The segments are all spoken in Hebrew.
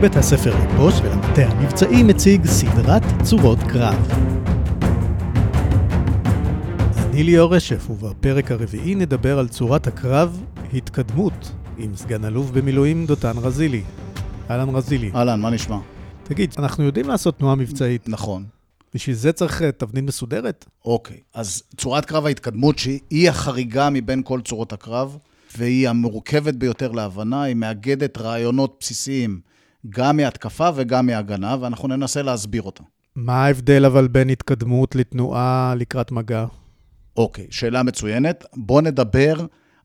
בית הספר לבוש ולמטה המבצעי מציג סדרת צורות קרב. אני ליאור רשף, ובפרק הרביעי נדבר על צורת הקרב התקדמות עם סגן אלוף במילואים דותן רזילי. אהלן רזילי. אהלן, מה נשמע? תגיד, אנחנו יודעים לעשות תנועה מבצעית. נכון. בשביל זה צריך אה, תבנית מסודרת? אוקיי, אז צורת קרב ההתקדמות, שהיא החריגה מבין כל צורות הקרב, והיא המורכבת ביותר להבנה, היא מאגדת רעיונות בסיסיים גם מהתקפה וגם מהגנה, ואנחנו ננסה להסביר אותה. מה ההבדל אבל בין התקדמות לתנועה לקראת מגע? אוקיי, שאלה מצוינת. בואו נדבר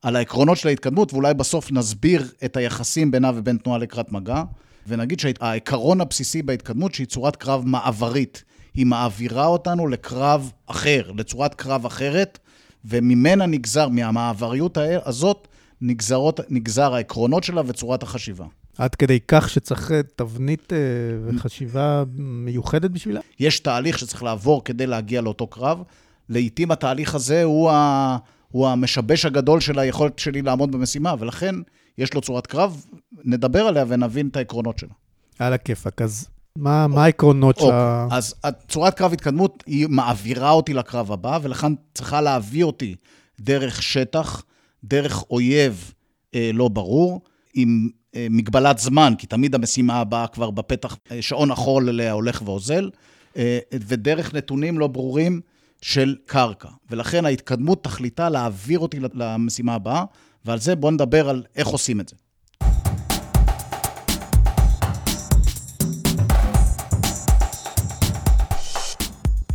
על העקרונות של ההתקדמות, ואולי בסוף נסביר את היחסים בינה ובין תנועה לקראת מגע, ונגיד שהעיקרון הבסיסי בהתקדמות, שהיא צורת קרב מעברית. היא מעבירה אותנו לקרב אחר, לצורת קרב אחרת, וממנה נגזר, מהמעבריות הזאת, נגזרות, נגזר העקרונות שלה וצורת החשיבה. עד כדי כך שצריך אה, תבנית אה, וחשיבה מיוחדת בשבילה? יש תהליך שצריך לעבור כדי להגיע לאותו קרב. לעתים התהליך הזה הוא, ה... הוא המשבש הגדול של היכולת שלי לעמוד במשימה, ולכן יש לו צורת קרב, נדבר עליה ונבין את העקרונות שלה. על הכיפאק. אז מה, מה העקרונות אוקיי, שה... אז צורת קרב התקדמות, היא מעבירה אותי לקרב הבא, ולכן צריכה להביא אותי דרך שטח, דרך אויב אה, לא ברור, עם מגבלת זמן, כי תמיד המשימה הבאה כבר בפתח, אה, שעון החול אליה הולך ואוזל, אה, ודרך נתונים לא ברורים של קרקע. ולכן ההתקדמות תכליתה להעביר אותי למשימה הבאה, ועל זה בואו נדבר על איך עושים את זה.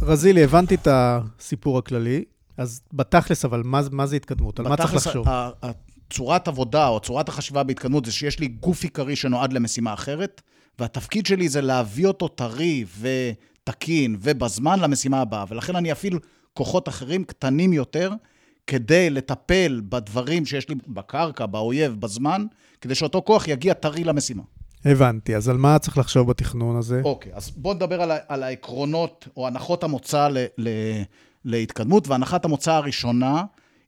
רזילי, הבנתי את הסיפור הכללי, אז בתכלס, אבל מה, מה זה התקדמות? על מה צריך לחשוב? צורת עבודה או צורת החשיבה בהתקדמות זה שיש לי גוף עיקרי שנועד למשימה אחרת, והתפקיד שלי זה להביא אותו טרי ותקין ובזמן למשימה הבאה, ולכן אני אפעיל כוחות אחרים קטנים יותר כדי לטפל בדברים שיש לי בקרקע, באויב, בזמן, כדי שאותו כוח יגיע טרי למשימה. הבנתי, אז על מה צריך לחשוב בתכנון הזה? אוקיי, אז בואו נדבר על, על העקרונות או הנחות המוצא ל, ל, להתקדמות, והנחת המוצא הראשונה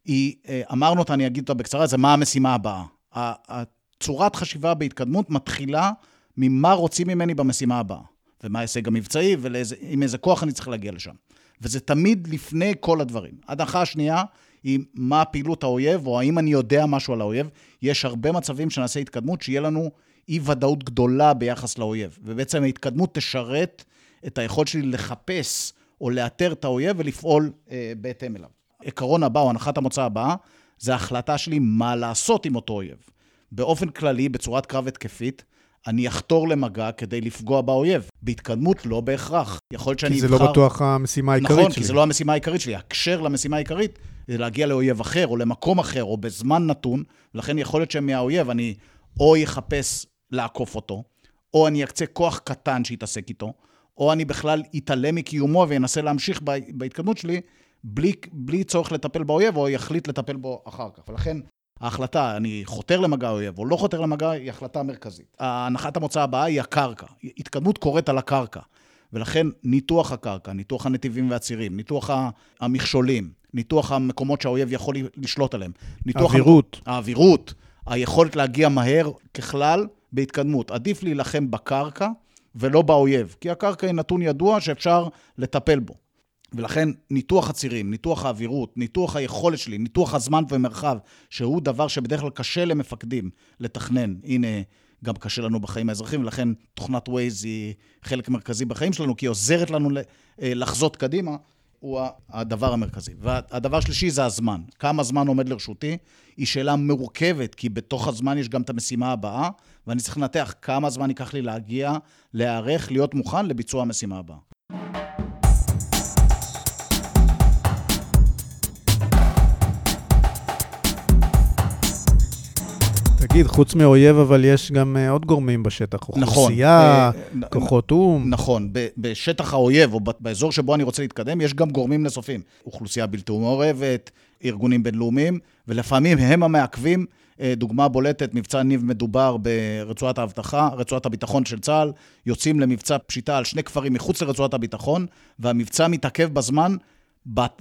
היא, אה, אמרנו אותה, אני אגיד אותה בקצרה, זה מה המשימה הבאה. הצורת חשיבה בהתקדמות מתחילה ממה רוצים ממני במשימה הבאה, ומה ההישג המבצעי, ועם איזה כוח אני צריך להגיע לשם. וזה תמיד לפני כל הדברים. ההנחה השנייה היא מה פעילות האויב, או האם אני יודע משהו על האויב. יש הרבה מצבים שנעשה התקדמות, שיהיה לנו אי-ודאות גדולה ביחס לאויב. ובעצם ההתקדמות תשרת את היכולת שלי לחפש או לאתר את האויב ולפעול אה, בהתאם אליו. עקרון הבא, או הנחת המוצא הבאה, זה ההחלטה שלי מה לעשות עם אותו אויב. באופן כללי, בצורת קרב התקפית, אני אחתור למגע כדי לפגוע באויב. בהתקדמות לא בהכרח. יכול להיות שאני אבחר... כי זה לא בטוח המשימה העיקרית נכון, שלי. נכון, כי זה לא המשימה העיקרית שלי. הקשר למשימה העיקרית זה להגיע לאויב אחר, או למקום אחר, או בזמן נתון, ולכן יכול להיות שמהאויב אני או אחפש לעקוף אותו, או אני אקצה כוח קטן שיתעסק איתו, או אני בכלל אתעלם מקיומו וינסה להמשיך בהתקדמות שלי בלי, בלי צורך לטפל באויב, או יחליט לטפל בו אחר כך. ולכן ההחלטה, אני חותר למגע אויב או לא חותר למגע, היא החלטה מרכזית. הנחת המוצא הבאה היא הקרקע. התקדמות קורית על הקרקע. ולכן ניתוח הקרקע, ניתוח הנתיבים והצירים, ניתוח המכשולים, ניתוח המקומות שהאויב יכול לשלוט עליהם. האווירות. האווירות, היכולת להגיע מהר ככלל בהתקדמות. עדיף להילחם בקרקע ולא באויב, כי הקרקע היא נתון ידוע שאפשר לטפל בו. ולכן ניתוח הצירים, ניתוח האווירות, ניתוח היכולת שלי, ניתוח הזמן ומרחב, שהוא דבר שבדרך כלל קשה למפקדים לתכנן. הנה, גם קשה לנו בחיים האזרחיים, ולכן תוכנת Waze היא חלק מרכזי בחיים שלנו, כי היא עוזרת לנו אה, לחזות קדימה, הוא הדבר המרכזי. והדבר השלישי זה הזמן. כמה זמן עומד לרשותי? היא שאלה מורכבת, כי בתוך הזמן יש גם את המשימה הבאה, ואני צריך לנתח כמה זמן ייקח לי להגיע, להיערך, להיות מוכן לביצוע המשימה הבאה. תגיד, חוץ מאויב, אבל יש גם uh, עוד גורמים בשטח. נכון. אוכלוסייה, נכון, כוחות או"ם. נכון. בשטח האויב, או באזור שבו אני רוצה להתקדם, יש גם גורמים נוספים. אוכלוסייה בלתי מעורבת, ארגונים בינלאומיים, ולפעמים הם המעכבים. אה, דוגמה בולטת, מבצע ניב מדובר ברצועת האבטחה, רצועת הביטחון של צה"ל, יוצאים למבצע פשיטה על שני כפרים מחוץ לרצועת הביטחון, והמבצע מתעכב בזמן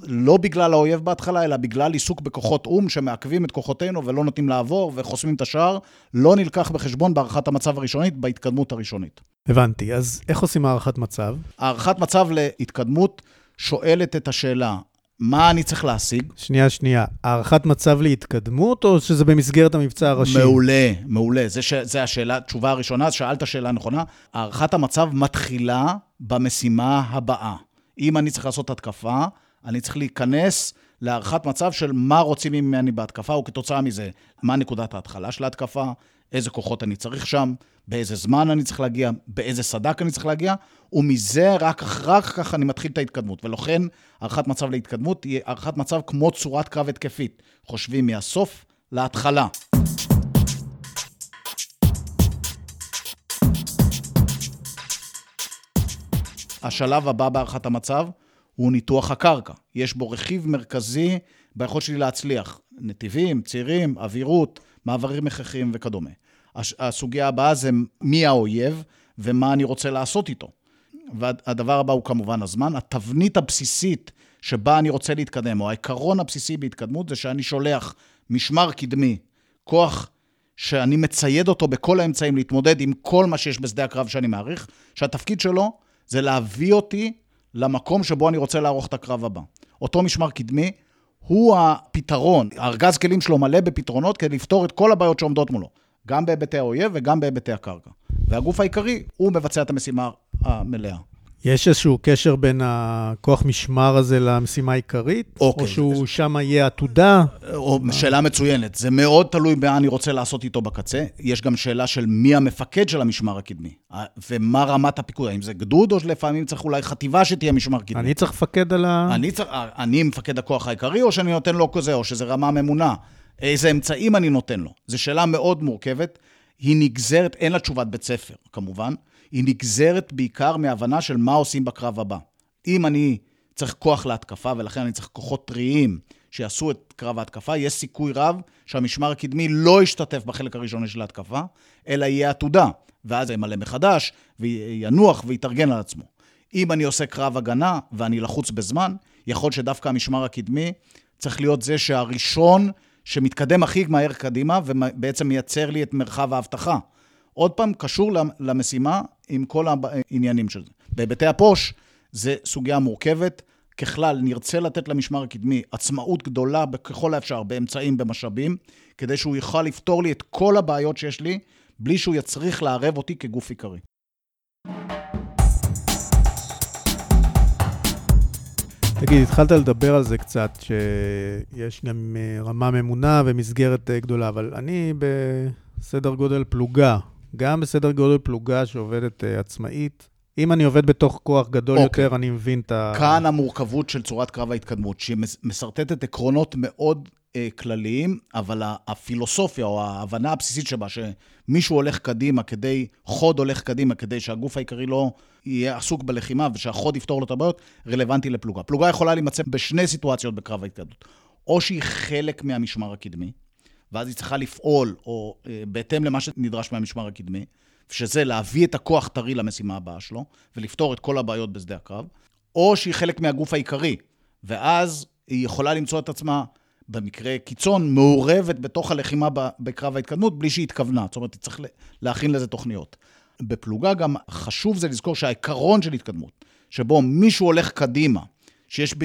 לא בגלל האויב בהתחלה, אלא בגלל עיסוק בכוחות או"ם שמעכבים את כוחותינו ולא נותנים לעבור וחוסמים את השער, לא נלקח בחשבון בהערכת המצב הראשונית, בהתקדמות הראשונית. הבנתי. אז איך עושים הערכת מצב? הערכת מצב להתקדמות שואלת את השאלה, מה אני צריך להשיג? שנייה, שנייה. הערכת מצב להתקדמות, או שזה במסגרת המבצע הראשי? מעולה, מעולה. זה, ש... זה השאלה, התשובה הראשונה, שאלת שאלה נכונה. הערכת המצב מתחילה במשימה הבאה. אם אני צריך לעשות התקפה, אני צריך להיכנס להערכת מצב של מה רוצים ממני בהתקפה, וכתוצאה מזה, מה נקודת ההתחלה של ההתקפה, איזה כוחות אני צריך שם, באיזה זמן אני צריך להגיע, באיזה סדק אני צריך להגיע, ומזה רק אחר כך אני מתחיל את ההתקדמות. ולכן, הערכת מצב להתקדמות היא הערכת מצב כמו צורת קרב התקפית. חושבים מהסוף להתחלה. השלב הבא בהערכת המצב הוא ניתוח הקרקע. יש בו רכיב מרכזי ביכולת שלי להצליח. נתיבים, צירים, אווירות, מעברים הכרחיים וכדומה. הסוגיה הבאה זה מי האויב ומה אני רוצה לעשות איתו. והדבר הבא הוא כמובן הזמן. התבנית הבסיסית שבה אני רוצה להתקדם, או העיקרון הבסיסי בהתקדמות, זה שאני שולח משמר קדמי, כוח שאני מצייד אותו בכל האמצעים להתמודד עם כל מה שיש בשדה הקרב שאני מעריך, שהתפקיד שלו זה להביא אותי למקום שבו אני רוצה לערוך את הקרב הבא. אותו משמר קדמי הוא הפתרון. הארגז כלים שלו מלא בפתרונות כדי לפתור את כל הבעיות שעומדות מולו, גם בהיבטי האויב וגם בהיבטי הקרקע. והגוף העיקרי, הוא מבצע את המשימה המלאה. יש איזשהו קשר בין הכוח משמר הזה למשימה העיקרית? אוקיי. או שהוא שם יהיה עתודה? או שאלה מצוינת. זה מאוד תלוי מה אני רוצה לעשות איתו בקצה. יש גם שאלה של מי המפקד של המשמר הקדמי, ומה רמת הפיקוד, האם זה גדוד, או שלפעמים צריך אולי חטיבה שתהיה משמר קדמי. אני צריך לפקד על ה... אני, צריך, אני מפקד הכוח העיקרי, או שאני נותן לו כזה, או שזה רמה ממונה. איזה אמצעים אני נותן לו. זו שאלה מאוד מורכבת. היא נגזרת, אין לה תשובת בית ספר, כמובן. היא נגזרת בעיקר מהבנה של מה עושים בקרב הבא. אם אני צריך כוח להתקפה, ולכן אני צריך כוחות טריים שיעשו את קרב ההתקפה, יש סיכוי רב שהמשמר הקדמי לא ישתתף בחלק הראשוני של ההתקפה, אלא יהיה עתודה, ואז ימלא מחדש, וינוח ויתארגן על עצמו. אם אני עושה קרב הגנה ואני לחוץ בזמן, יכול שדווקא המשמר הקדמי צריך להיות זה שהראשון שמתקדם הכי מהר קדימה, ובעצם מייצר לי את מרחב האבטחה. עוד פעם, קשור למשימה עם כל העניינים של זה. בהיבטי הפוש, זה סוגיה מורכבת. ככלל, נרצה לתת למשמר הקדמי עצמאות גדולה ככל האפשר, באמצעים, במשאבים, כדי שהוא יוכל לפתור לי את כל הבעיות שיש לי, בלי שהוא יצריך לערב אותי כגוף עיקרי. תגיד, התחלת לדבר על זה קצת, שיש גם אה, רמה ממונה ומסגרת אה, גדולה, אבל אני בסדר גודל פלוגה. גם בסדר גודל פלוגה שעובדת uh, עצמאית. אם אני עובד בתוך כוח גדול okay. אוקיי. יותר, אני מבין את ה... כאן המורכבות של צורת קרב ההתקדמות, שהיא משרטטת עקרונות מאוד uh, כלליים, אבל הפילוסופיה או ההבנה הבסיסית שבה, שמישהו הולך קדימה כדי, חוד הולך קדימה כדי שהגוף העיקרי לא יהיה עסוק בלחימה ושהחוד יפתור לו את הבעיות, רלוונטי לפלוגה. פלוגה יכולה להימצא בשני סיטואציות בקרב ההתקדמות. או שהיא חלק מהמשמר הקדמי, ואז היא צריכה לפעול, או אה, בהתאם למה שנדרש מהמשמר הקדמי, שזה להביא את הכוח טרי למשימה הבאה שלו, ולפתור את כל הבעיות בשדה הקרב, או שהיא חלק מהגוף העיקרי, ואז היא יכולה למצוא את עצמה, במקרה קיצון, מעורבת בתוך הלחימה בקרב ההתקדמות, בלי שהיא התכוונה. זאת אומרת, היא צריך להכין לזה תוכניות. בפלוגה גם חשוב זה לזכור שהעיקרון של התקדמות, שבו מישהו הולך קדימה, שיש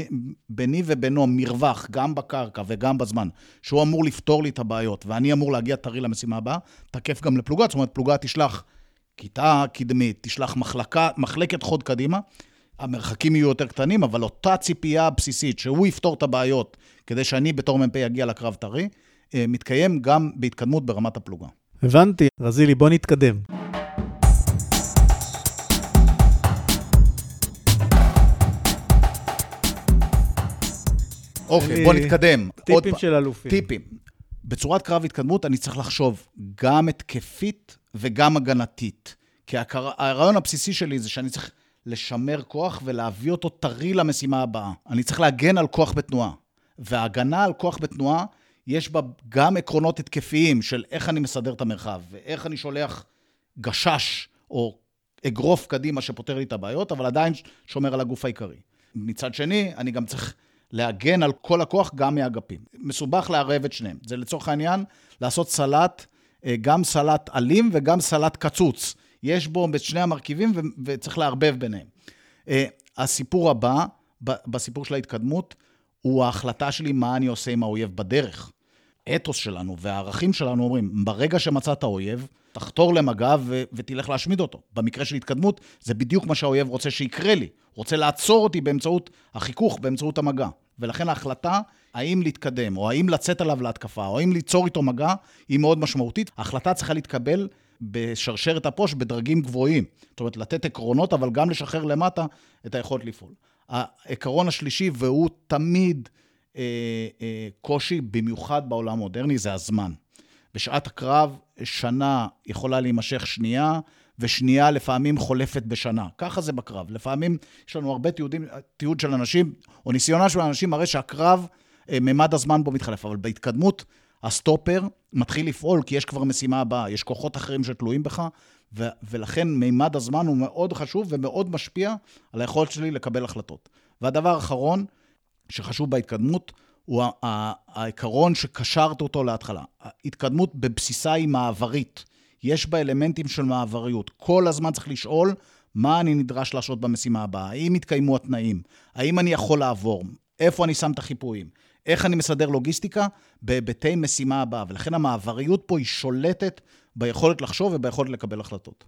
ביני ובינו מרווח, גם בקרקע וגם בזמן, שהוא אמור לפתור לי את הבעיות, ואני אמור להגיע טרי למשימה הבאה, תקף גם לפלוגה. זאת אומרת, פלוגה תשלח כיתה קדמית, תשלח מחלקה, מחלקת חוד קדימה. המרחקים יהיו יותר קטנים, אבל אותה ציפייה בסיסית, שהוא יפתור את הבעיות, כדי שאני בתור מ"פ אגיע לקרב טרי, אה, מתקיים גם בהתקדמות ברמת הפלוגה. הבנתי. רזילי, בוא נתקדם. אוקיי, בוא נתקדם. טיפים של אלופים. טיפים. בצורת קרב התקדמות אני צריך לחשוב גם התקפית וגם הגנתית. כי הרעיון הבסיסי שלי זה שאני צריך לשמר כוח ולהביא אותו טרי למשימה הבאה. אני צריך להגן על כוח בתנועה. וההגנה על כוח בתנועה, יש בה גם עקרונות התקפיים של איך אני מסדר את המרחב, ואיך אני שולח גשש או אגרוף קדימה שפותר לי את הבעיות, אבל עדיין שומר על הגוף העיקרי. מצד שני, אני גם צריך להגן על כל הכוח גם מאגפים. מסובך לערב את שניהם. זה לצורך העניין לעשות סלט, אה, גם סלט אלים וגם סלט קצוץ. יש בו את שני המרכיבים וצריך לערבב ביניהם. אה, הסיפור הבא, בסיפור של ההתקדמות, הוא ההחלטה שלי מה אני עושה עם האויב בדרך. האתוס שלנו והערכים שלנו אומרים, ברגע שמצאת אויב, תחתור למגע ו- ותלך להשמיד אותו. במקרה של התקדמות, זה בדיוק מה שהאויב רוצה שיקרה לי. רוצה לעצור אותי באמצעות החיכוך, באמצעות המגע. ולכן ההחלטה האם להתקדם, או האם לצאת עליו להתקפה, או האם ליצור איתו מגע, היא מאוד משמעותית. ההחלטה צריכה להתקבל בשרשרת הפוש בדרגים גבוהים. זאת אומרת, לתת עקרונות, אבל גם לשחרר למטה את היכולת לפעול. העיקרון השלישי, והוא תמיד אה, אה, קושי, במיוחד בעולם המודרני, זה הזמן. בשעת הקרב, שנה יכולה להימשך שנייה, ושנייה לפעמים חולפת בשנה. ככה זה בקרב. לפעמים יש לנו הרבה תיעודים, תיעוד של אנשים, או ניסיונה של אנשים מראה שהקרב, אה, ממד הזמן בו מתחלף. אבל בהתקדמות, הסטופר מתחיל לפעול, כי יש כבר משימה הבאה, יש כוחות אחרים שתלויים בך, ו- ולכן מימד הזמן הוא מאוד חשוב ומאוד משפיע על היכולת שלי לקבל החלטות. והדבר האחרון, שחשוב בהתקדמות, הוא העיקרון שקשרת אותו להתחלה. ההתקדמות בבסיסה היא מעברית. יש בה אלמנטים של מעבריות. כל הזמן צריך לשאול מה אני נדרש לעשות במשימה הבאה, האם יתקיימו התנאים, האם אני יכול לעבור, איפה אני שם את החיפויים, איך אני מסדר לוגיסטיקה בהיבטי משימה הבאה. ולכן המעבריות פה היא שולטת ביכולת לחשוב וביכולת לקבל החלטות.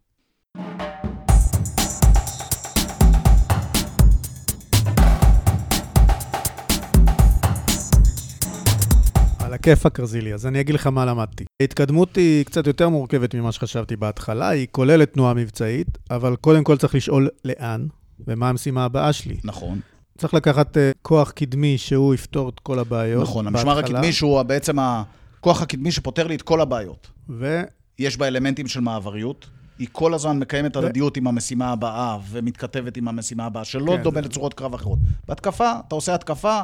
על הכיפאק רזילי, אז אני אגיד לך מה למדתי. ההתקדמות היא קצת יותר מורכבת ממה שחשבתי בהתחלה, היא כוללת תנועה מבצעית, אבל קודם כל צריך לשאול לאן ומה המשימה הבאה שלי. נכון. צריך לקחת uh, כוח קדמי שהוא יפתור את כל הבעיות. נכון, המשמר הקדמי שהוא בעצם הכוח הקדמי שפותר לי את כל הבעיות. ו... יש בה אלמנטים של מעבריות. היא כל הזמן מקיימת הדדיות. עם המשימה הבאה ומתכתבת עם המשימה הבאה, שלא כן, דומה זה... לצורות קרב אחרות. בהתקפה, אתה עושה התקפה,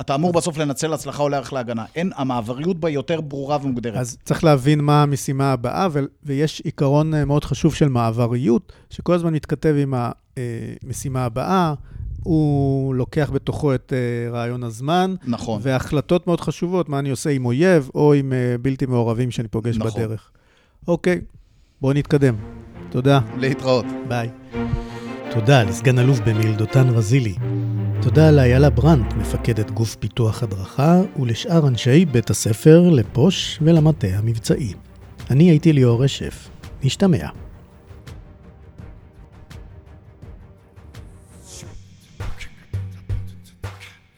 אתה אמור בסוף לנצל הצלחה או לערך להגנה. אין, המעבריות בה יותר ברורה ומוגדרת. אז צריך להבין מה המשימה הבאה, ו- ויש עיקרון אה, מאוד חשוב של מעבריות, שכל הזמן מתכתב עם המשימה הבאה. הוא לוקח בתוכו את uh, רעיון הזמן. נכון. והחלטות מאוד חשובות, מה אני עושה עם אויב או עם uh, בלתי מעורבים שאני פוגש נכון. בדרך. אוקיי, בואו נתקדם. תודה. להתראות. ביי. תודה לסגן אלוף במיל' דותן רזילי. תודה לאיילה ברנט, מפקדת גוף פיתוח הדרכה, ולשאר אנשי בית הספר, לפוש ולמטה המבצעי. אני הייתי ליאור רשף. נשתמע.